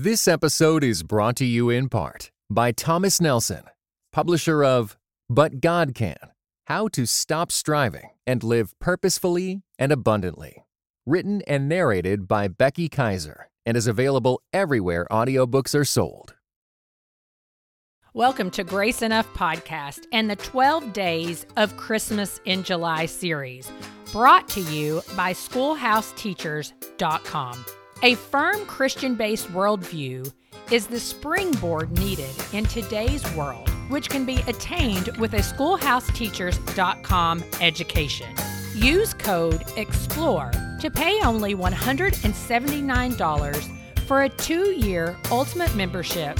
This episode is brought to you in part by Thomas Nelson, publisher of But God Can How to Stop Striving and Live Purposefully and Abundantly. Written and narrated by Becky Kiser and is available everywhere audiobooks are sold. Welcome to Grace Enough Podcast and the 12 Days of Christmas in July series, brought to you by SchoolhouseTeachers.com. A firm Christian based worldview is the springboard needed in today's world, which can be attained with a schoolhouseteachers.com education. Use code EXPLORE to pay only $179 for a two year ultimate membership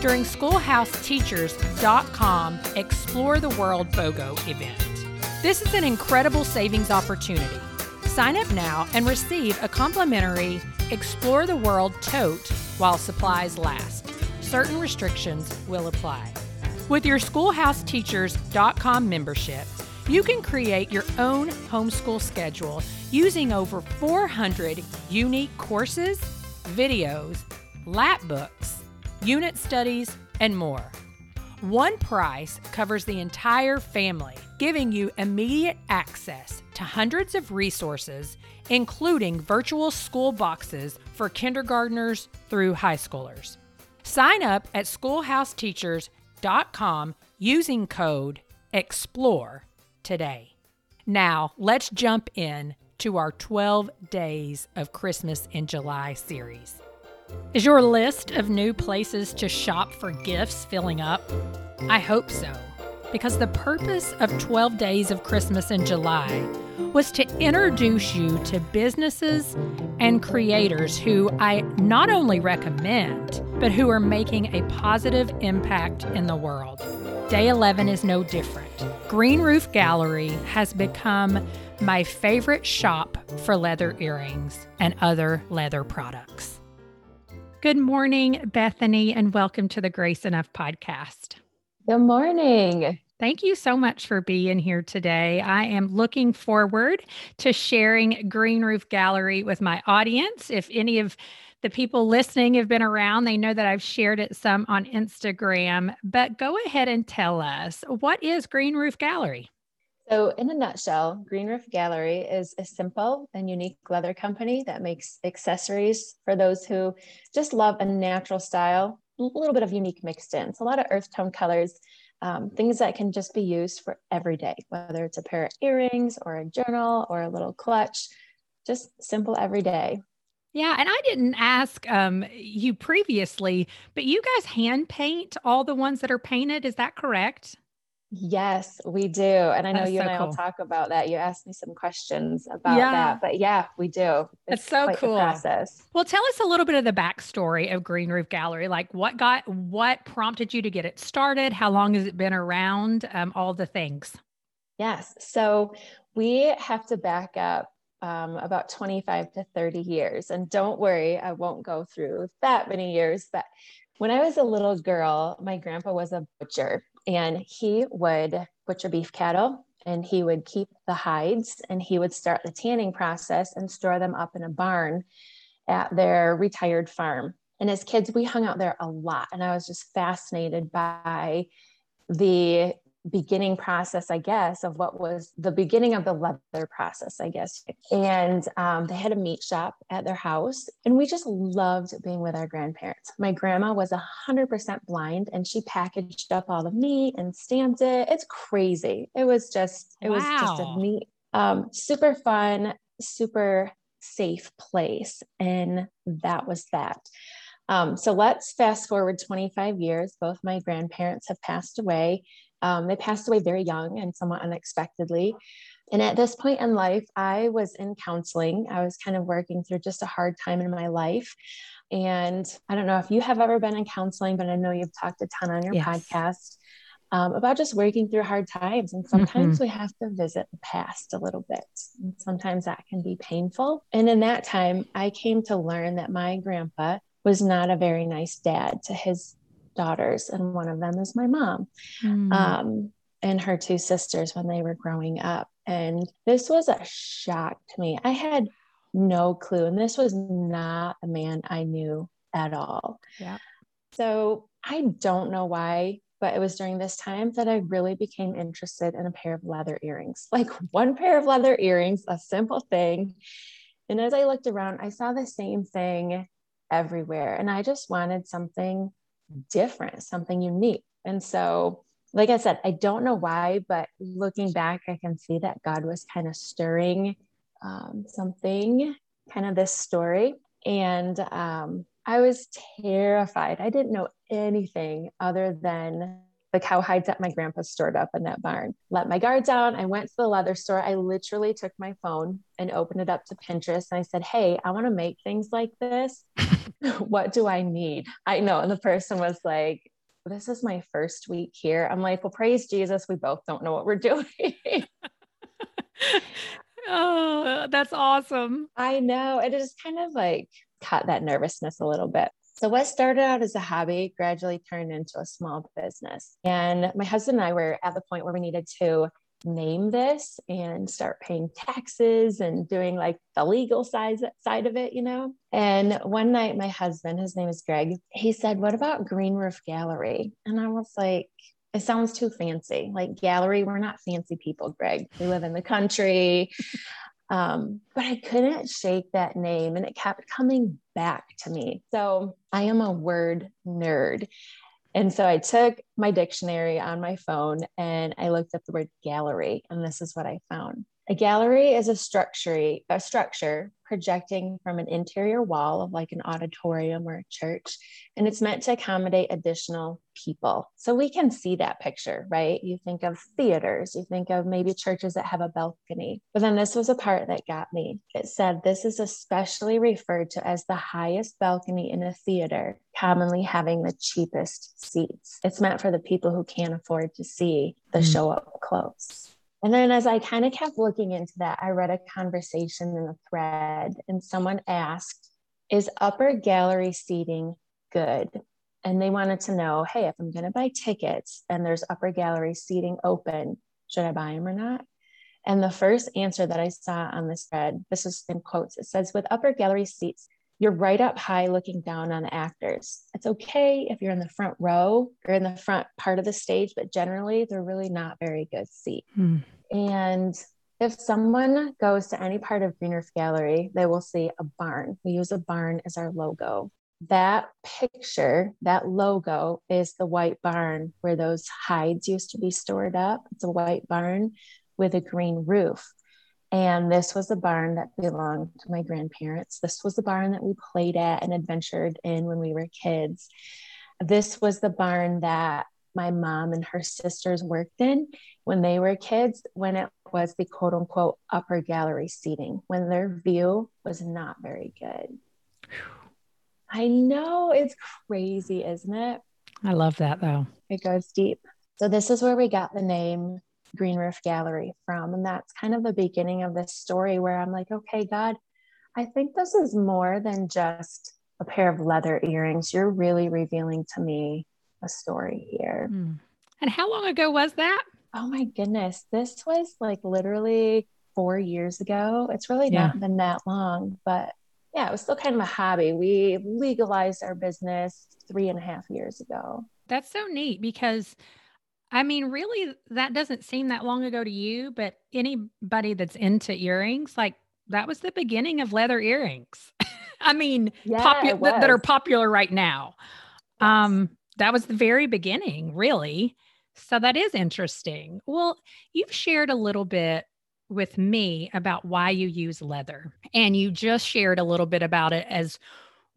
during schoolhouseteachers.com Explore the World BOGO event. This is an incredible savings opportunity. Sign up now and receive a complimentary Explore the World tote while supplies last. Certain restrictions will apply. With your schoolhouseteachers.com membership, you can create your own homeschool schedule using over 400 unique courses, videos, lap books, unit studies, and more. One price covers the entire family, giving you immediate access to hundreds of resources, including virtual school boxes for kindergartners through high schoolers. Sign up at schoolhouseteachers.com using code EXPLORE today. Now, let's jump in to our 12 Days of Christmas in July series. Is your list of new places to shop for gifts filling up? I hope so, because the purpose of 12 Days of Christmas in July was to introduce you to businesses and creators who I not only recommend, but who are making a positive impact in the world. Day 11 is no different. Green Roof Gallery has become my favorite shop for leather earrings and other leather products. Good morning, Bethany, and welcome to the Grace Enough podcast. Good morning. Thank you so much for being here today. I am looking forward to sharing Green Roof Gallery with my audience. If any of the people listening have been around, they know that I've shared it some on Instagram. But go ahead and tell us what is Green Roof Gallery? So, in a nutshell, Green Roof Gallery is a simple and unique leather company that makes accessories for those who just love a natural style, a little bit of unique mixed in. So, a lot of earth tone colors um, things that can just be used for every day, whether it's a pair of earrings or a journal or a little clutch, just simple every day. Yeah, and I didn't ask um, you previously, but you guys hand paint all the ones that are painted. Is that correct? Yes, we do. And I know That's you so and I cool. will talk about that. You asked me some questions about yeah. that, but yeah, we do. It's That's so cool. Process. Well, tell us a little bit of the backstory of Green Roof Gallery. Like what got, what prompted you to get it started? How long has it been around? Um, all the things. Yes. So we have to back up um, about 25 to 30 years. And don't worry, I won't go through that many years, but when I was a little girl, my grandpa was a butcher and he would butcher beef cattle and he would keep the hides and he would start the tanning process and store them up in a barn at their retired farm. And as kids, we hung out there a lot. And I was just fascinated by the beginning process, I guess, of what was the beginning of the leather process, I guess. And um, they had a meat shop at their house, and we just loved being with our grandparents. My grandma was 100% blind, and she packaged up all the meat and stamped it. It's crazy. It was just, it wow. was just a neat, um, super fun, super safe place. And that was that. Um, so let's fast forward 25 years. Both my grandparents have passed away. Um, they passed away very young and somewhat unexpectedly. And at this point in life, I was in counseling. I was kind of working through just a hard time in my life. And I don't know if you have ever been in counseling, but I know you've talked a ton on your yes. podcast um, about just working through hard times. And sometimes mm-hmm. we have to visit the past a little bit. And sometimes that can be painful. And in that time, I came to learn that my grandpa was not a very nice dad to his daughters, and one of them is my mom. Mm. Um, and her two sisters when they were growing up. And this was a shock to me. I had no clue. And this was not a man I knew at all. Yeah. So I don't know why, but it was during this time that I really became interested in a pair of leather earrings. Like one pair of leather earrings, a simple thing. And as I looked around, I saw the same thing everywhere. And I just wanted something different, something unique. And so, like I said, I don't know why, but looking back, I can see that God was kind of stirring um, something, kind of this story. And um, I was terrified. I didn't know anything other than the cowhides that my grandpa stored up in that barn. Let my guard down. I went to the leather store. I literally took my phone and opened it up to Pinterest and I said, Hey, I want to make things like this. what do I need? I know. And the person was like, This is my first week here. I'm like, Well, praise Jesus. We both don't know what we're doing. oh, that's awesome. I know. It just kind of like cut that nervousness a little bit. So, what started out as a hobby gradually turned into a small business. And my husband and I were at the point where we needed to name this and start paying taxes and doing like the legal side side of it, you know. And one night, my husband, his name is Greg, he said, "What about Green Roof Gallery?" And I was like, "It sounds too fancy. Like gallery, we're not fancy people, Greg. We live in the country." Um, but I couldn't shake that name and it kept coming back to me. So I am a word nerd. And so I took my dictionary on my phone and I looked up the word gallery, and this is what I found. A gallery is a structure, a structure projecting from an interior wall of like an auditorium or a church, and it's meant to accommodate additional people. So we can see that picture, right? You think of theaters, you think of maybe churches that have a balcony. But then this was a part that got me. It said this is especially referred to as the highest balcony in a theater, commonly having the cheapest seats. It's meant for the people who can't afford to see the mm. show up close. And then as I kind of kept looking into that, I read a conversation in a thread, and someone asked, Is upper gallery seating good? And they wanted to know, hey, if I'm going to buy tickets and there's upper gallery seating open, should I buy them or not? And the first answer that I saw on this thread, this is in quotes, it says, with upper gallery seats, you're right up high looking down on the actors. It's okay if you're in the front row or in the front part of the stage, but generally they're really not very good seats. Hmm. And if someone goes to any part of Green Roof Gallery, they will see a barn. We use a barn as our logo. That picture, that logo is the white barn where those hides used to be stored up. It's a white barn with a green roof. And this was a barn that belonged to my grandparents. This was the barn that we played at and adventured in when we were kids. This was the barn that my mom and her sisters worked in when they were kids, when it was the quote unquote upper gallery seating, when their view was not very good. I know it's crazy, isn't it? I love that though. It goes deep. So, this is where we got the name Green Roof Gallery from. And that's kind of the beginning of this story where I'm like, okay, God, I think this is more than just a pair of leather earrings. You're really revealing to me a story here. Mm. And how long ago was that? Oh my goodness. This was like literally four years ago. It's really yeah. not been that long, but yeah, it was still kind of a hobby. We legalized our business three and a half years ago. That's so neat because I mean, really, that doesn't seem that long ago to you, but anybody that's into earrings, like that was the beginning of leather earrings. I mean, yeah, popu- that, that, are popular right now. Yes. Um, that was the very beginning, really. So that is interesting. Well, you've shared a little bit with me about why you use leather, and you just shared a little bit about it as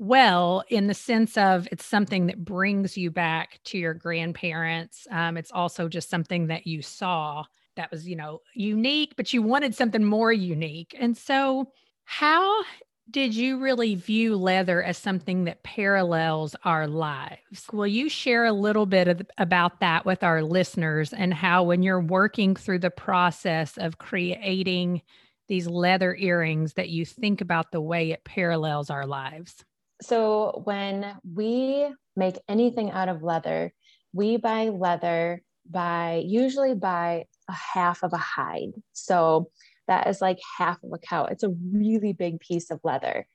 well in the sense of it's something that brings you back to your grandparents um, it's also just something that you saw that was you know unique but you wanted something more unique and so how did you really view leather as something that parallels our lives? Will you share a little bit of, about that with our listeners and how, when you're working through the process of creating these leather earrings, that you think about the way it parallels our lives? So when we make anything out of leather, we buy leather by usually by a half of a hide. So that is like half of a cow. It's a really big piece of leather.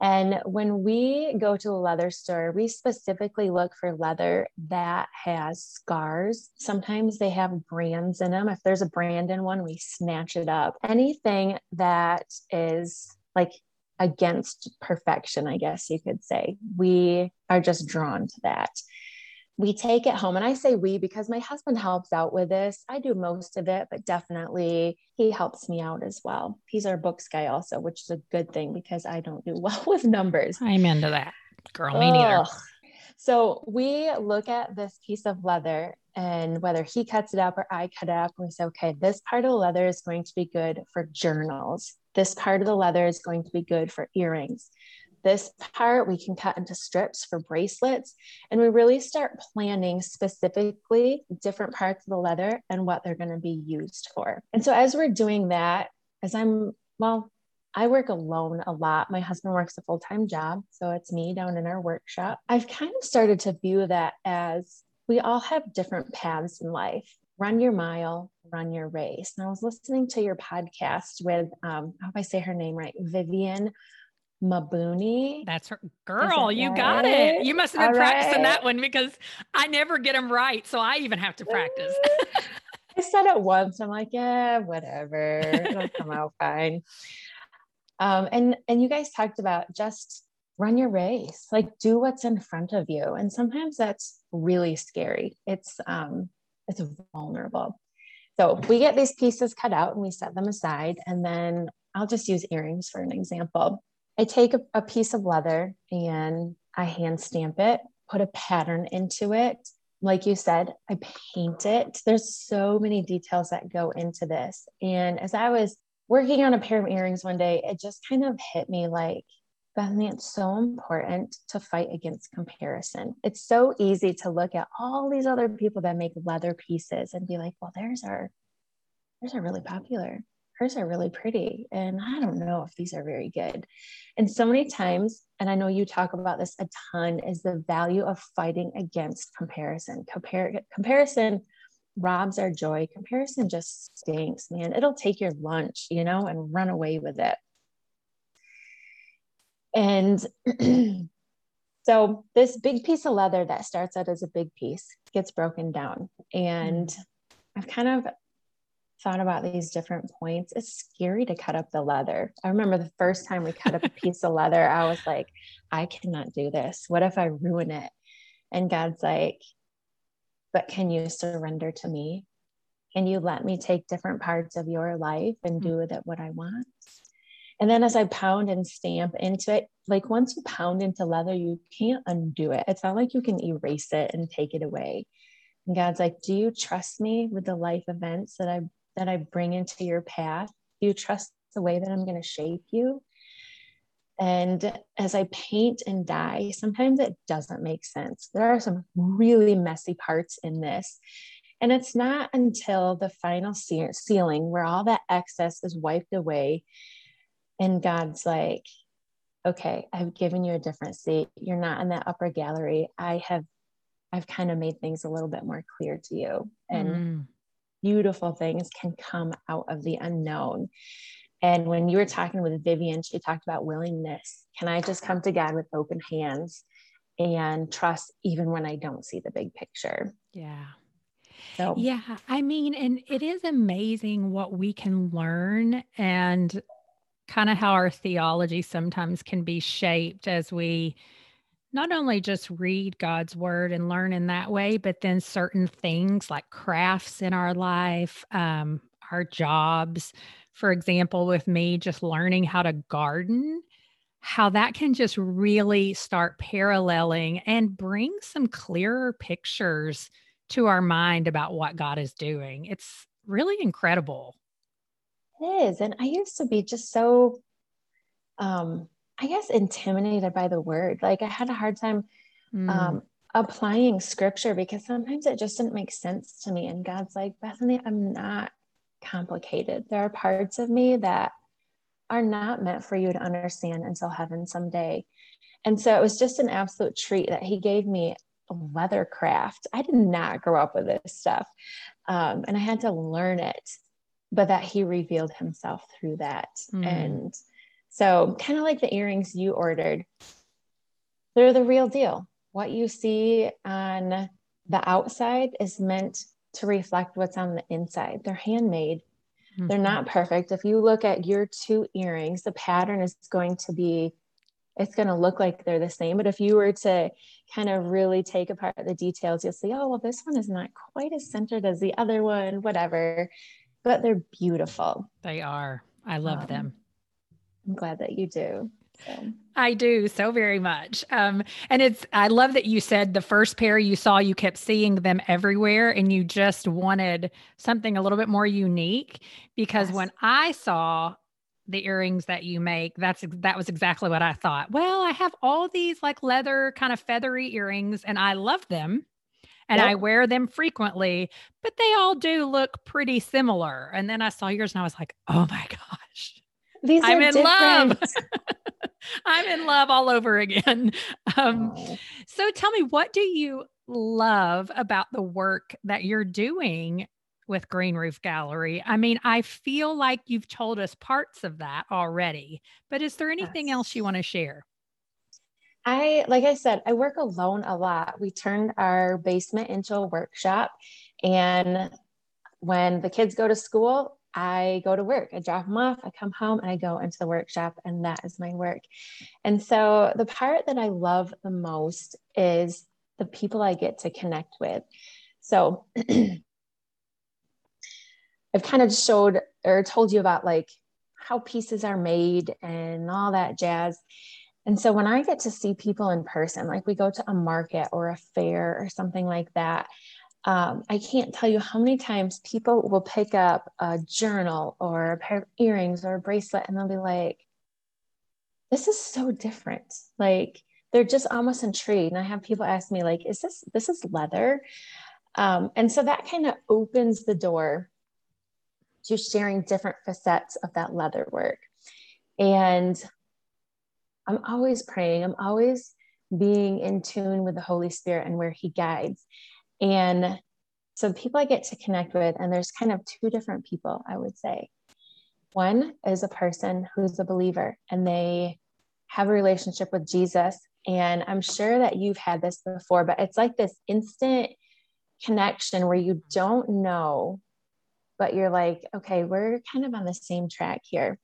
And when we go to a leather store, we specifically look for leather that has scars. Sometimes they have brands in them. If there's a brand in one, we snatch it up. Anything that is like against perfection, I guess you could say, we are just drawn to that we take it home. And I say we because my husband helps out with this. I do most of it, but definitely he helps me out as well. He's our books guy also, which is a good thing because I don't do well with numbers. I'm into that. Girl, me neither. So we look at this piece of leather and whether he cuts it up or I cut it up, we say, okay, this part of the leather is going to be good for journals. This part of the leather is going to be good for earrings this part we can cut into strips for bracelets and we really start planning specifically different parts of the leather and what they're going to be used for and so as we're doing that as i'm well I work alone a lot. My husband works a full time job. So it's me down in our workshop. I've kind of started to view that as we all have different paths in life. Run your mile, run your race. And I was listening to your podcast with, um, I hope I say her name right, Vivian Mabuni. That's her girl. That you right? got it. You must have been All practicing right. that one because I never get them right. So I even have to practice. I said it once. I'm like, yeah, whatever. It'll come out fine. Um, and and you guys talked about just run your race, like do what's in front of you. And sometimes that's really scary. It's um, it's vulnerable. So we get these pieces cut out and we set them aside. And then I'll just use earrings for an example. I take a, a piece of leather and I hand stamp it, put a pattern into it. Like you said, I paint it. There's so many details that go into this. And as I was working on a pair of earrings one day, it just kind of hit me like, Bethany, it's so important to fight against comparison. It's so easy to look at all these other people that make leather pieces and be like, well, theirs are theirs are really popular. Hers are really pretty and i don't know if these are very good. And so many times and i know you talk about this a ton is the value of fighting against comparison. Compar- comparison robs our joy. Comparison just stinks man. It'll take your lunch you know and run away with it and so this big piece of leather that starts out as a big piece gets broken down and i've kind of thought about these different points, it's scary to cut up the leather. I remember the first time we cut up a piece of leather, I was like, I cannot do this. What if I ruin it? And God's like, but can you surrender to me? Can you let me take different parts of your life and hmm. do with it what I want? And then as I pound and stamp into it, like once you pound into leather, you can't undo it. It's not like you can erase it and take it away. And God's like, Do you trust me with the life events that I that I bring into your path? Do you trust the way that I'm going to shape you? And as I paint and dye, sometimes it doesn't make sense. There are some really messy parts in this. And it's not until the final sealing where all that excess is wiped away and God's like, okay, I've given you a different seat. You're not in that upper gallery. I have, I've kind of made things a little bit more clear to you. And mm beautiful things can come out of the unknown. And when you were talking with Vivian, she talked about willingness. Can I just come to God with open hands and trust even when I don't see the big picture? Yeah. So, yeah, I mean, and it is amazing what we can learn and kind of how our theology sometimes can be shaped as we not only just read God's word and learn in that way, but then certain things like crafts in our life, um, our jobs. For example, with me just learning how to garden, how that can just really start paralleling and bring some clearer pictures to our mind about what God is doing. It's really incredible. It is. And I used to be just so um I guess intimidated by the word. Like I had a hard time mm. um, applying scripture because sometimes it just didn't make sense to me. And God's like, Bethany, I'm not complicated. There are parts of me that are not meant for you to understand until heaven someday. And so it was just an absolute treat that He gave me a leather craft. I did not grow up with this stuff. Um, and I had to learn it, but that He revealed Himself through that. Mm. And So, kind of like the earrings you ordered, they're the real deal. What you see on the outside is meant to reflect what's on the inside. They're handmade. Mm-hmm. They're not perfect. If you look at your two earrings, the pattern is going to be it's going to look like they're the same. But if you were to kind of really take apart the details, you'll see, oh, well, this one is not quite as centered as the other one, whatever. But they're beautiful. They are. I love um, them. I'm glad that you do. So. I do so very much. Um, and it's, I love that you said the first pair you saw, you kept seeing them everywhere and you just wanted something a little bit more unique. Because yes. when I saw the earrings that you make, that's, that was exactly what I thought. Well, I have all these like leather kind of feathery earrings and I love them and yep. I wear them frequently, but they all do look pretty similar. And then I saw yours and I was like, oh my gosh. These I'm in different. love. I'm in love all over again. Um, oh. So tell me, what do you love about the work that you're doing with Green Roof Gallery? I mean, I feel like you've told us parts of that already, but is there anything yes. else you want to share? I, like I said, I work alone a lot. We turned our basement into a workshop. And when the kids go to school, I go to work. I drop them off, I come home, and I go into the workshop, and that is my work. And so the part that I love the most is the people I get to connect with. So I've kind of showed or told you about like how pieces are made and all that jazz. And so when I get to see people in person, like we go to a market or a fair or something like that, um, I can't tell you how many times people will pick up a journal or a pair of earrings or a bracelet and they'll be like, this is so different. Like they're just almost intrigued. And I have people ask me, like, is this this is leather? Um, and so that kind of opens the door to sharing different facets of that leather work. And I'm always praying, I'm always being in tune with the Holy Spirit and where He guides. And so people I get to connect with, and there's kind of two different people, I would say. One is a person who's a believer and they have a relationship with Jesus. And I'm sure that you've had this before, but it's like this instant connection where you don't know, but you're like, okay, we're kind of on the same track here.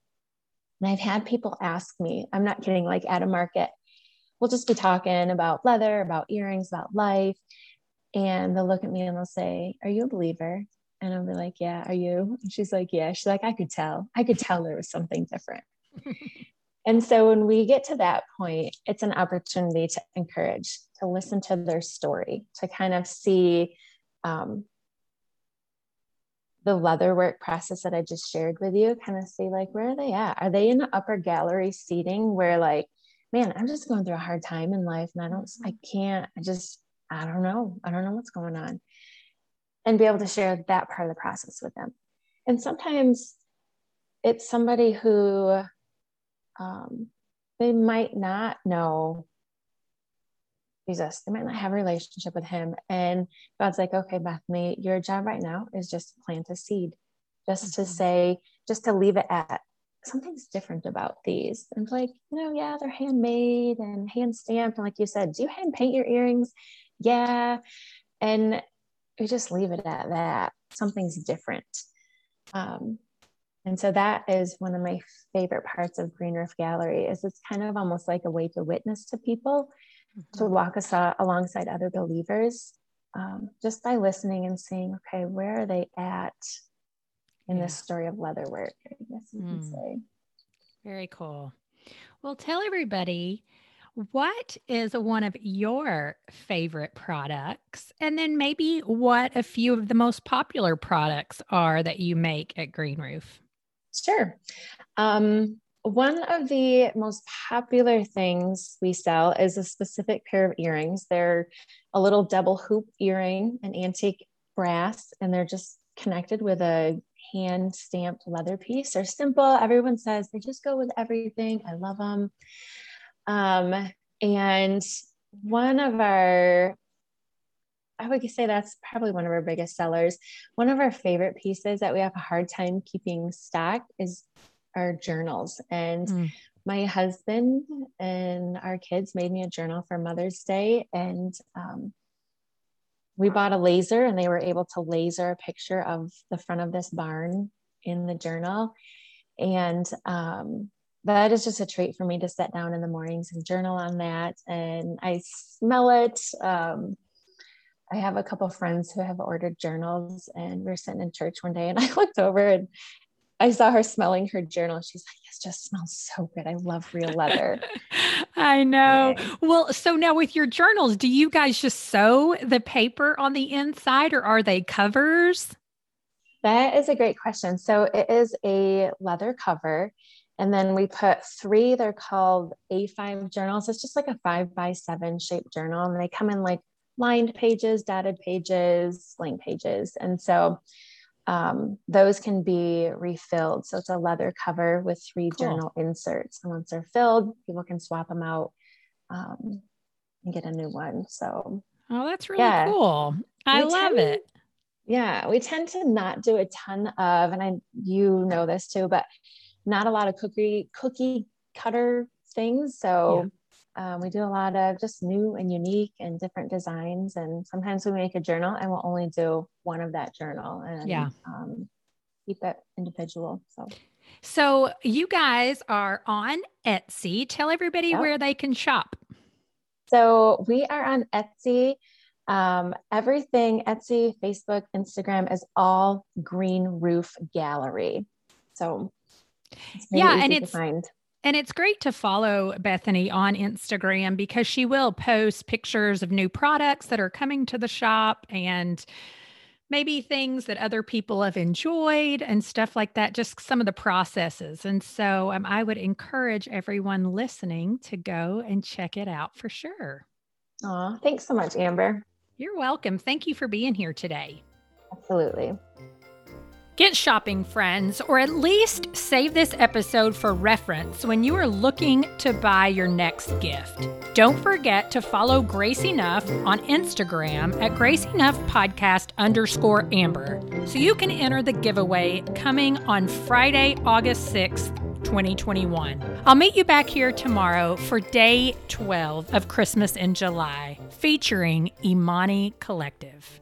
And I've had people ask me, I'm not kidding, like at a market, we'll just be talking about leather, about earrings, about life. And they'll look at me and they'll say, Are you a believer? And I'll be like, Yeah, are you? And she's like, Yeah. She's like, I could tell. I could tell there was something different. and so when we get to that point, it's an opportunity to encourage, to listen to their story, to kind of see um, the leather work process that I just shared with you, kind of see like, where are they at? Are they in the upper gallery seating where, like, man, I'm just going through a hard time in life and I don't, I can't, I just, I don't know. I don't know what's going on. And be able to share that part of the process with them. And sometimes it's somebody who um, they might not know Jesus. They might not have a relationship with him. And God's like, okay, Bethany, your job right now is just to plant a seed, just mm-hmm. to say, just to leave it at something's different about these. And like, you know, yeah, they're handmade and hand stamped. And like you said, do you hand paint your earrings? yeah. And we just leave it at that. Something's different. Um, and so that is one of my favorite parts of Green Roof Gallery is it's kind of almost like a way to witness to people, mm-hmm. to walk us alongside other believers, um, just by listening and seeing, okay, where are they at in yeah. this story of leather work? I guess you mm. can say. Very cool. Well, tell everybody what is one of your favorite products? And then maybe what a few of the most popular products are that you make at Green Roof? Sure. Um, one of the most popular things we sell is a specific pair of earrings. They're a little double hoop earring, an antique brass, and they're just connected with a hand stamped leather piece. They're simple. Everyone says they just go with everything. I love them. Um, and one of our, I would say that's probably one of our biggest sellers. One of our favorite pieces that we have a hard time keeping stock is our journals. And mm. my husband and our kids made me a journal for Mother's Day, and um, we bought a laser, and they were able to laser a picture of the front of this barn in the journal. And um, that is just a treat for me to sit down in the mornings and journal on that. And I smell it. Um, I have a couple friends who have ordered journals, and we are sitting in church one day, and I looked over and I saw her smelling her journal. She's like, "This just smells so good. I love real leather." I know. Well, so now with your journals, do you guys just sew the paper on the inside, or are they covers? That is a great question. So it is a leather cover. And then we put three, they're called A5 journals. It's just like a five by seven shaped journal. And they come in like lined pages, dotted pages, blank pages. And so um, those can be refilled. So it's a leather cover with three cool. journal inserts. And once they're filled, people can swap them out um, and get a new one. So, oh, that's really yeah. cool. I we love tend, it. Yeah, we tend to not do a ton of, and I you know this too, but not a lot of cookie cookie cutter things. So um, we do a lot of just new and unique and different designs. And sometimes we make a journal and we'll only do one of that journal and yeah. Um, keep it individual. So. So you guys are on Etsy. Tell everybody yep. where they can shop. So we are on Etsy. Um, everything Etsy, Facebook, Instagram is all Green Roof Gallery. So yeah, and it's find. And it's great to follow Bethany on Instagram because she will post pictures of new products that are coming to the shop and maybe things that other people have enjoyed and stuff like that, just some of the processes. And so um, I would encourage everyone listening to go and check it out for sure. Aw, thanks so much, Amber. You're welcome. Thank you for being here today. Absolutely. Get shopping, friends, or at least save this episode for reference when you are looking to buy your next gift. Don't forget to follow Grace Enough on Instagram at Grace Enough Podcast underscore Amber so you can enter the giveaway coming on Friday, August 6th. 2021. I'll meet you back here tomorrow for day 12 of Christmas in July, featuring Imani Collective.